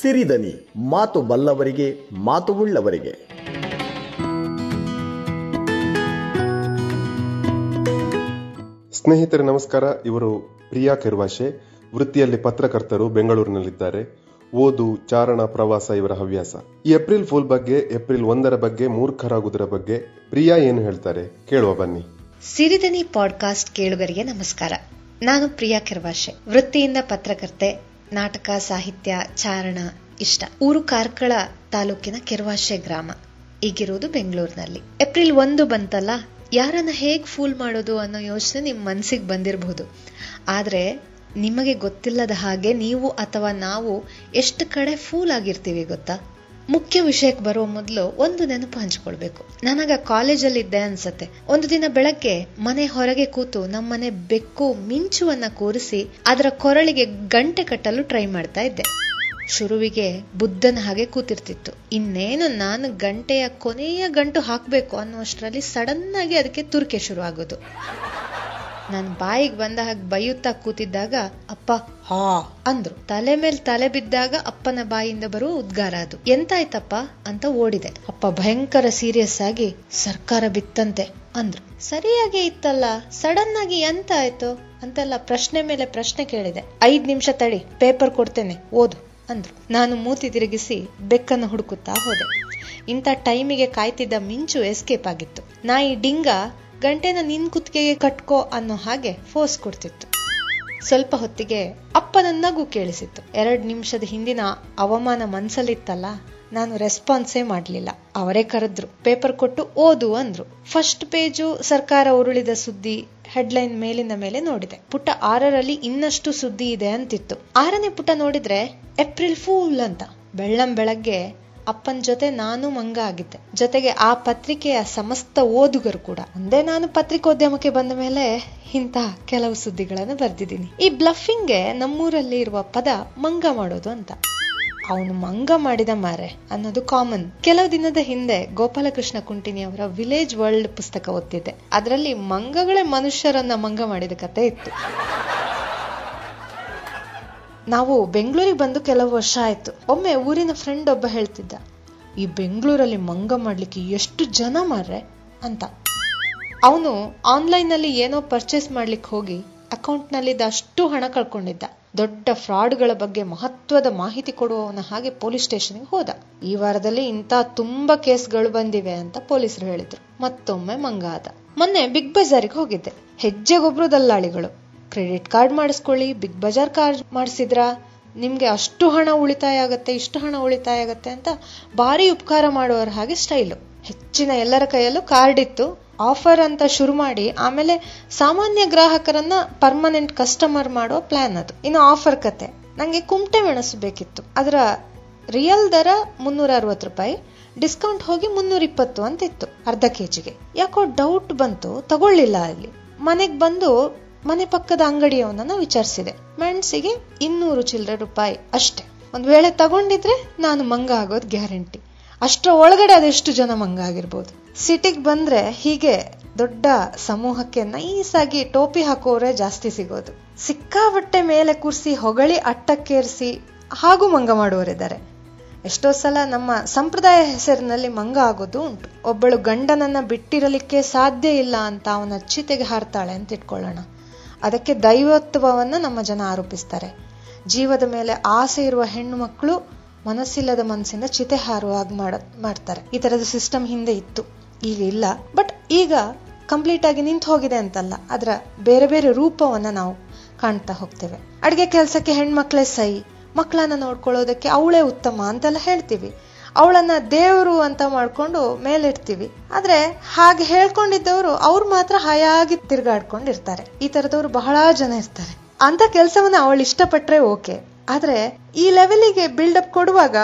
ಸಿರಿದನಿ ಮಾತು ಬಲ್ಲವರಿಗೆ ಮಾತು ಉಳ್ಳವರಿಗೆ. ಸ್ನೇಹಿತರೆ ನಮಸ್ಕಾರ. ಇವರು ಪ್ರಿಯಾ ಕೆರ್ವಾಶೆ. ವೃತ್ತಿಯಲ್ಲಿ ಪತ್ರಕರ್ತರು ಬೆಂಗಳೂರಿನಲ್ಲಿದ್ದಾರೆ. ಓದು ಚಾರಣ ಪ್ರವಾಸ ಇವರ ಹವ್ಯಾಸ. ಈ ಏಪ್ರಿಲ್ ಫೂಲ್ ಬಗ್ಗೆ ಏಪ್ರಿಲ್ ಒಂದರ ಬಗ್ಗೆ ಮೂರ್ಖರಾಗುವುದರ ಬಗ್ಗೆ ಪ್ರಿಯಾ ಏನು ಹೇಳ್ತಾರೆ? ಕೇಳುವ ಬನ್ನಿ. ಸಿರಿದನಿ ಪಾಡ್ಕಾಸ್ಟ್ ಕೇಳುಗರಿಗೆ ನಮಸ್ಕಾರ. ನಾನು ಪ್ರಿಯಾ ಕೆರ್ವಾಶೆ. ವೃತ್ತಿಯಿಂದ ಪತ್ರಕರ್ತೆ ನಾಟಕ, ಸಾಹಿತ್ಯ, ಚಾರಣ ಇಷ್ಟ. ಊರು ಕಾರ್ಕಳ ತಾಲೂಕಿನ ಕೆರ್ವಾಶೆ ಗ್ರಾಮ. ಈಗಿರೋದು ಬೆಂಗಳೂರಿನಲ್ಲಿ. ಏಪ್ರಿಲ್ ಒಂದು ಬಂತಲ್ಲ, ಯಾರನ್ನ ಹೇಗ್ ಫೂಲ್ ಮಾಡೋದು ಅನ್ನೋ ಯೋಚನೆ ನಿಮ್ಮ ಮನಸ್ಸಿಗೆ ಬಂದಿರಬಹುದು ಆದ್ರೆ ನಿಮಗೆ ಗೊತ್ತಿಲ್ಲದ ಹಾಗೆ ನೀವು ಅಥವಾ ನಾವು ಎಷ್ಟು ಕಡೆ ಫೂಲ್ ಆಗಿರ್ತೀವಿ ಗೊತ್ತಾ? ಮುಖ್ಯ ವಿಷಯಕ್ಕೆ ಬರುವ ಮೊದಲು ಒಂದು ನೆನಪು ಹಂಚ್ಕೊಳ್ಬೇಕು. ನನಗ ಕಾಲೇಜಲ್ಲಿ ಇದ್ದೆ ಅನ್ಸತ್ತೆ. ಒಂದು ದಿನ ಬೆಳಗ್ಗೆ ಮನೆ ಹೊರಗೆ ಕೂತು ನಮ್ಮನೆ ಬೆಕ್ಕು ಮಿಂಚುವನ್ನ ಕೂರಿಸಿ ಅದರ ಕೊರಳಿಗೆ ಗಂಟೆ ಕಟ್ಟಲು ಟ್ರೈ ಮಾಡ್ತಾ ಇದ್ದೆ. ಶುರುವಿಗೆ ಬುದ್ಧನ ಹಾಗೆ ಕೂತಿರ್ತಿತ್ತು. ಇನ್ನೇನು ನಾನು ಗಂಟೆಯ ಕೊನೆಯ ಗಂಟು ಹಾಕ್ಬೇಕು ಅನ್ನುವಷ್ಟರಲ್ಲಿ ಸಡನ್ ಆಗಿ ಅದಕ್ಕೆ ತುರ್ಕೆ ಶುರು ಆಗೋದು ನಾನು ಬಾಯಿಗೆ ಬಂದ ಹಾಗೆ ಬೈಯುತ್ತಾ ಕೂತಿದ್ದಾಗ ಅಪ್ಪ ಹಾ. ಅಂದ್ರು. ತಲೆ ಮೇಲೆ ತಲೆ ಬಿದ್ದಾಗ ಅಪ್ಪನ ಬಾಯಿಂದ ಬರುವ ಉದ್ಗಾರ ಅದು. ಎಂತಾಯ್ತಪ್ಪ? ಅಂತ ಓಡಿದೆ. ಅಪ್ಪ ಭಯಂಕರ ಸೀರಿಯಸ್ ಆಗಿ ಸರ್ಕಾರ ಬಿತ್ತಂತೆ ಅಂದ್ರು. ಸರಿಯಾಗಿ ಇತ್ತಲ್ಲ ಸಡನ್ ಆಗಿ ಎಂತ ಆಯ್ತು ಅಂತೆಲ್ಲ ಪ್ರಶ್ನೆ ಮೇಲೆ ಪ್ರಶ್ನೆ ಕೇಳಿದೆ. ಐದ್ ನಿಮಿಷ ತಡಿ ಪೇಪರ್ ಕೊಡ್ತೇನೆ ಓದು ಅಂದ್ರು. ನಾನು ಮೂತಿ ತಿರುಗಿಸಿ ಬೆಕ್ಕನ್ನು ಹುಡುಕುತ್ತಾ ಹೋದೆ. ಇಂಥ ಟೈಮಿಗೆ ಕಾಯ್ತಿದ್ದ ಮಿಂಚು ಎಸ್ಕೇಪ್ ಆಗಿತ್ತು. ನಾಯಿ ಡಿಂಗ ಗಂಟೆನ ನಿನ್ ಕುತ್ತಿಗೆಗೆ ಕಟ್ಕೋ ಅನ್ನೋ ಹಾಗೆ ಫೋರ್ಸ್ ಕೊಡ್ತಿತ್ತು. ಸ್ವಲ್ಪ ಹೊತ್ತಿಗೆ ಅಪ್ಪನ ನಗು ಕೇಳಿಸಿತ್ತು. ಎರಡ್ ನಿಮಿಷದ ಹಿಂದಿನ ಅವಮಾನ ಮನ್ಸಲ್ಲಿತ್ತಲ್ಲ, ನಾನು ರೆಸ್ಪಾನ್ಸೇ ಮಾಡ್ಲಿಲ್ಲ. ಅವರೇ ಕರೆದ್ರು ಪೇಪರ್ ಕೊಟ್ಟು ಓದು ಅಂದ್ರು. ಫಸ್ಟ್ ಪೇಜು ಸರ್ಕಾರ ಉರುಳಿದ ಸುದ್ದಿ ಹೆಡ್ಲೈನ್ ಮೇಲಿನ ಮೇಲೆ ನೋಡಿದೆ. ಪುಟ ಆರರಲ್ಲಿ ಇನ್ನಷ್ಟು ಸುದ್ದಿ ಇದೆ ಅಂತಿತ್ತು. ಆರನೇ ಪುಟ ನೋಡಿದ್ರೆ ಏಪ್ರಿಲ್ ಫೂಲ್ ಅಂತ. ಬೆಳ್ಳಂ ಬೆಳಗ್ಗೆ ಅಪ್ಪನ ಜೊತೆ ನಾನು ಮಂಗ ಆಗಿದ್ದೆ ಜೊತೆಗೆ ಆ ಪತ್ರಿಕೆಯ ಸಮಸ್ತ ಓದುಗರು ಕೂಡ. ಅಂದೇ ನಾನು ಪತ್ರಿಕೋದ್ಯಮಕ್ಕೆ ಬಂದ ಮೇಲೆ ಇಂತಹ ಕೆಲವು ಸುದ್ದಿಗಳನ್ನು ಬರೆದಿದ್ದೀನಿ. ಈ ಬ್ಲಫಿಂಗ್ಗೆ ನಮ್ಮೂರಲ್ಲಿ ಇರುವ ಪದ ಮಂಗ ಮಾಡೋದು ಅಂತ. ಅವನು ಮಂಗ ಮಾಡಿದ ಮಾರೆ ಅನ್ನೋದು ಕಾಮನ್. ಕೆಲವು ದಿನದ ಹಿಂದೆ ಗೋಪಾಲಕೃಷ್ಣ ಕುಂಟಿನಿ ಅವರ ವಿಲೇಜ್ ವರ್ಲ್ಡ್ ಪುಸ್ತಕ ಓದ್ತಿದ್ದೆ. ಅದರಲ್ಲಿ ಮಂಗಗಳೇ ಮನುಷ್ಯರನ್ನ ಮಂಗ ಮಾಡಿದ ಕತೆ ಇತ್ತು. ನಾವು ಬೆಂಗಳೂರಿಗೆ ಬಂದು ಕೆಲವು ವರ್ಷ ಆಯ್ತು. ಒಮ್ಮೆ ಊರಿನ ಫ್ರೆಂಡ್ ಒಬ್ಬ ಹೇಳ್ತಿದ್ದ, ಈ ಬೆಂಗಳೂರಲ್ಲಿ ಮಂಗ ಮಾಡ್ಲಿಕ್ಕೆ ಎಷ್ಟು ಜನ ಮಾರ್ರೆ? ಅಂತ. ಅವನು ಆನ್ಲೈನ್ನಲ್ಲಿ ಏನೋ ಪರ್ಚೇಸ್ ಮಾಡ್ಲಿಕ್ಕೆ ಹೋಗಿ ಅಕೌಂಟ್ ನಲ್ಲಿದ್ದ ಅಷ್ಟು ಹಣ ಕಳ್ಕೊಂಡಿದ್ದ. ದೊಡ್ಡ ಫ್ರಾಡ್ಗಳ ಬಗ್ಗೆ ಮಹತ್ವದ ಮಾಹಿತಿ ಕೊಡುವವನ ಹಾಗೆ ಪೊಲೀಸ್ ಸ್ಟೇಷನ್ಗೆ ಹೋದ. ಈ ವಾರದಲ್ಲಿ ಇಂಥ ತುಂಬಾ ಕೇಸ್ಗಳು ಬಂದಿವೆ ಅಂತ ಪೊಲೀಸರು ಹೇಳಿದ್ರು. ಮತ್ತೊಮ್ಮೆ ಮಂಗ ಆದ. ಮೊನ್ನೆ ಬಿಗ್ ಬಜಾರಿಗೆ ಹೋಗಿದ್ದೆ. ಹೆಜ್ಜೆಗೊಬ್ರು ದಲ್ಲಾಳಿಗಳು. ಕ್ರೆಡಿಟ್ ಕಾರ್ಡ್ ಮಾಡಿಸ್ಕೊಳ್ಳಿ, ಬಿಗ್ ಬಜಾರ್ ಕಾರ್ಡ್ ಮಾಡಿಸಿದ್ರ, ನಿಮಗೆ ಅಷ್ಟು ಹಣ ಉಳಿತಾಯ ಆಗುತ್ತೆ, ಇಷ್ಟು ಹಣ ಉಳಿತಾಯ ಆಗುತ್ತೆ ಅಂತ ಭಾರಿ ಉಪಕಾರ ಮಾಡುವವರ ಹಾಗೆ ಸ್ಟೈಲು. ಹೆಚ್ಚಿನ ಎಲ್ಲರ ಕೈಯಲ್ಲೂ ಕಾರ್ಡ್ ಇತ್ತು. ಆಫರ್ ಅಂತ ಶುರು ಮಾಡಿ ಆಮೇಲೆ ಸಾಮಾನ್ಯ ಗ್ರಾಹಕರನ್ನ ಪರ್ಮನೆಂಟ್ ಕಸ್ಟಮರ್ ಮಾಡೋ ಪ್ಲಾನ್ ಅದು. ಇನ್ನು ಆಫರ್ ಕತೆ. ನನಗೆ ಕುಮಟೆ ಮೆಣಸು ಬೇಕಿತ್ತು. ಅದರ ರಿಯಲ್ ದರ ಮುನ್ನೂರ ಅರವತ್ತು ರೂಪಾಯಿ ಡಿಸ್ಕೌಂಟ್ ಹೋಗಿ ಮುನ್ನೂರ ಇಪ್ಪತ್ತು ಅಂತ ಇತ್ತು ಅರ್ಧ ಕೆಜಿಗೆ. ಯಾಕೋ ಡೌಟ್ ಬಂತು, ತಗೊಳ್ಳಿಲ್ಲ ಅಲ್ಲಿ. ಮನೆಗೆ ಬಂದು ಮನೆ ಪಕ್ಕದ ಅಂಗಡಿಯವನನ್ನ ವಿಚಾರಿಸಿದೆ. ಮೆಣಸಿಗೆ ಇನ್ನೂರು ಚಿಲ್ಲರೆ ರೂಪಾಯಿ ಅಷ್ಟೇ. ಒಂದ್ ವೇಳೆ ತಗೊಂಡಿದ್ರೆ ನಾನು ಮಂಗ ಆಗೋದು ಗ್ಯಾರಂಟಿ. ಅಷ್ಟರ ಒಳಗಡೆ ಅದೆಷ್ಟು ಜನ ಮಂಗ ಆಗಿರ್ಬೋದು. ಸಿಟಿಗೆ ಬಂದ್ರೆ ಹೀಗೆ ದೊಡ್ಡ ಸಮೂಹಕ್ಕೆ ನೈಸಾಗಿ ಟೋಪಿ ಹಾಕೋರೆ ಜಾಸ್ತಿ ಸಿಗೋದು. ಸಿಕ್ಕಾಬಟ್ಟೆ ಮೇಲೆ ಕೂರಿಸಿ ಹೊಗಳಿ ಅಟ್ಟಕ್ಕೇರಿಸಿ ಹಾಗೂ ಮಂಗ ಮಾಡುವರಿದ್ದಾರೆ. ಎಷ್ಟೋ ಸಲ ನಮ್ಮ ಸಂಪ್ರದಾಯ ಹೆಸರಿನಲ್ಲಿ ಮಂಗ ಆಗೋದು ಉಂಟು. ಒಬ್ಬಳು ಗಂಡನನ್ನ ಬಿಟ್ಟಿರಲಿಕ್ಕೆ ಸಾಧ್ಯ ಇಲ್ಲ ಅಂತ ಅವನ ಚಿತೆಗೆ ಹಾರ್ತಾಳೆ ಅಂತ ಇಟ್ಕೊಳ್ಳೋಣ. ಅದಕ್ಕೆ ದೈವತ್ವವನ್ನ ನಮ್ಮ ಜನ ಆರೋಪಿಸ್ತಾರೆ. ಜೀವದ ಮೇಲೆ ಆಸೆ ಇರುವ ಹೆಣ್ಣು ಮಕ್ಕಳು ಮನಸ್ಸಿಲ್ಲದ ಮನಸ್ಸಿಂದ ಚಿತೆ ಹಾರುವಾಗ ಮಾಡ, ಮಾಡ್ತಾರೆ. ಈ ತರದ ಸಿಸ್ಟಮ್ ಹಿಂದೆ ಇತ್ತು. ಈಗ ಇಲ್ಲ. ಬಟ್ ಈಗ ಕಂಪ್ಲೀಟ್ ಆಗಿ ನಿಂತು ಹೋಗಿದೆ ಅಂತಲ್ಲ. ಅದರ ಬೇರೆ ಬೇರೆ ರೂಪವನ್ನ ನಾವು ಕಾಣ್ತಾ ಹೋಗ್ತೇವೆ. ಅಡುಗೆ ಕೆಲಸಕ್ಕೆ ಹೆಣ್ಮಕ್ಳೇ ಸೈ ಮಕ್ಕಳನ್ನ ನೋಡ್ಕೊಳ್ಳೋದಕ್ಕೆ ಅವಳೇ ಉತ್ತಮ ಅಂತೆಲ್ಲ ಹೇಳ್ತೀವಿ. ಅವಳನ್ನ ದೇವರು ಅಂತ ಮಾಡ್ಕೊಂಡು ಮೇಲಿಡ್ತೀವಿ. ಆದ್ರೆ ಹಾಗೆ ಹೇಳ್ಕೊಂಡಿದ್ದವರು ಅವ್ರು ಮಾತ್ರ ಹಾಯಾಗಿ ತಿರುಗಾಡ್ಕೊಂಡಿರ್ತಾರೆ. ಈ ತರದವ್ರು ಬಹಳ ಜನ ಇರ್ತಾರೆ. ಅಂತ ಕೆಲಸವನ್ನು ಅವಳು ಇಷ್ಟಪಟ್ಟರೆ ಓಕೆ. ಆದ್ರೆ ಈ ಲೆವೆಲಿಗೆ ಬಿಲ್ಡಪ್ ಕೊಡುವಾಗ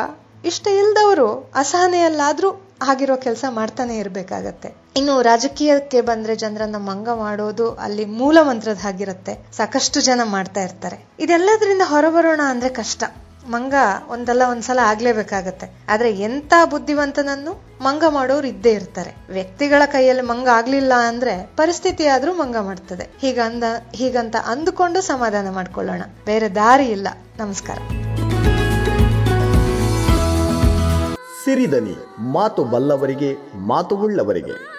ಇಷ್ಟ ಇಲ್ದವರು ಅಸಹನೆಯಲ್ಲಾದರೂ ಆಗಿರೋ ಕೆಲಸ ಮಾಡ್ತಾನೆ ಇರಬೇಕಾಗತ್ತೆ. ಇನ್ನು ರಾಜಕೀಯಕ್ಕೆ ಬಂದ್ರೆ ಜನರನ್ನ ಮಂಗ ಮಾಡೋದು ಅಲ್ಲಿ ಮೂಲ ಮಂತ್ರದ ಹಾಗಿರುತ್ತೆ. ಸಾಕಷ್ಟು ಜನ ಮಾಡ್ತಾ ಇರ್ತಾರೆ. ಇದೆಲ್ಲದರಿಂದ ಹೊರಬರೋಣ ಅಂದ್ರೆ ಕಷ್ಟ. ಮಂಗ ಒಂದಲ್ಲ ಒಂದ್ಸಲ ಆಗ್ಲೇಬೇಕಾಗತ್ತೆ. ಆದ್ರೆ ಎಂತ ಬುದ್ಧಿವಂತನನ್ನು ಮಂಗ ಮಾಡೋರು ಇದ್ದೇ ಇರ್ತಾರೆ. ವ್ಯಕ್ತಿಗಳ ಕೈಯಲ್ಲಿ ಮಂಗ ಆಗ್ಲಿಲ್ಲ ಅಂದ್ರೆ ಪರಿಸ್ಥಿತಿ ಆದ್ರೂ ಮಂಗ ಮಾಡ್ತದೆ. ಹೀಗಂದ, ಹೀಗಂತ ಅಂದುಕೊಂಡು ಸಮಾಧಾನ ಮಾಡ್ಕೊಳ್ಳೋಣ. ಬೇರೆ ದಾರಿ ಇಲ್ಲ. ನಮಸ್ಕಾರ. ಸಿರಿದನಿ, ಮಾತು ಬಲ್ಲವರಿಗೆ, ಮಾತು ಉಳ್ಳವರಿಗೆ.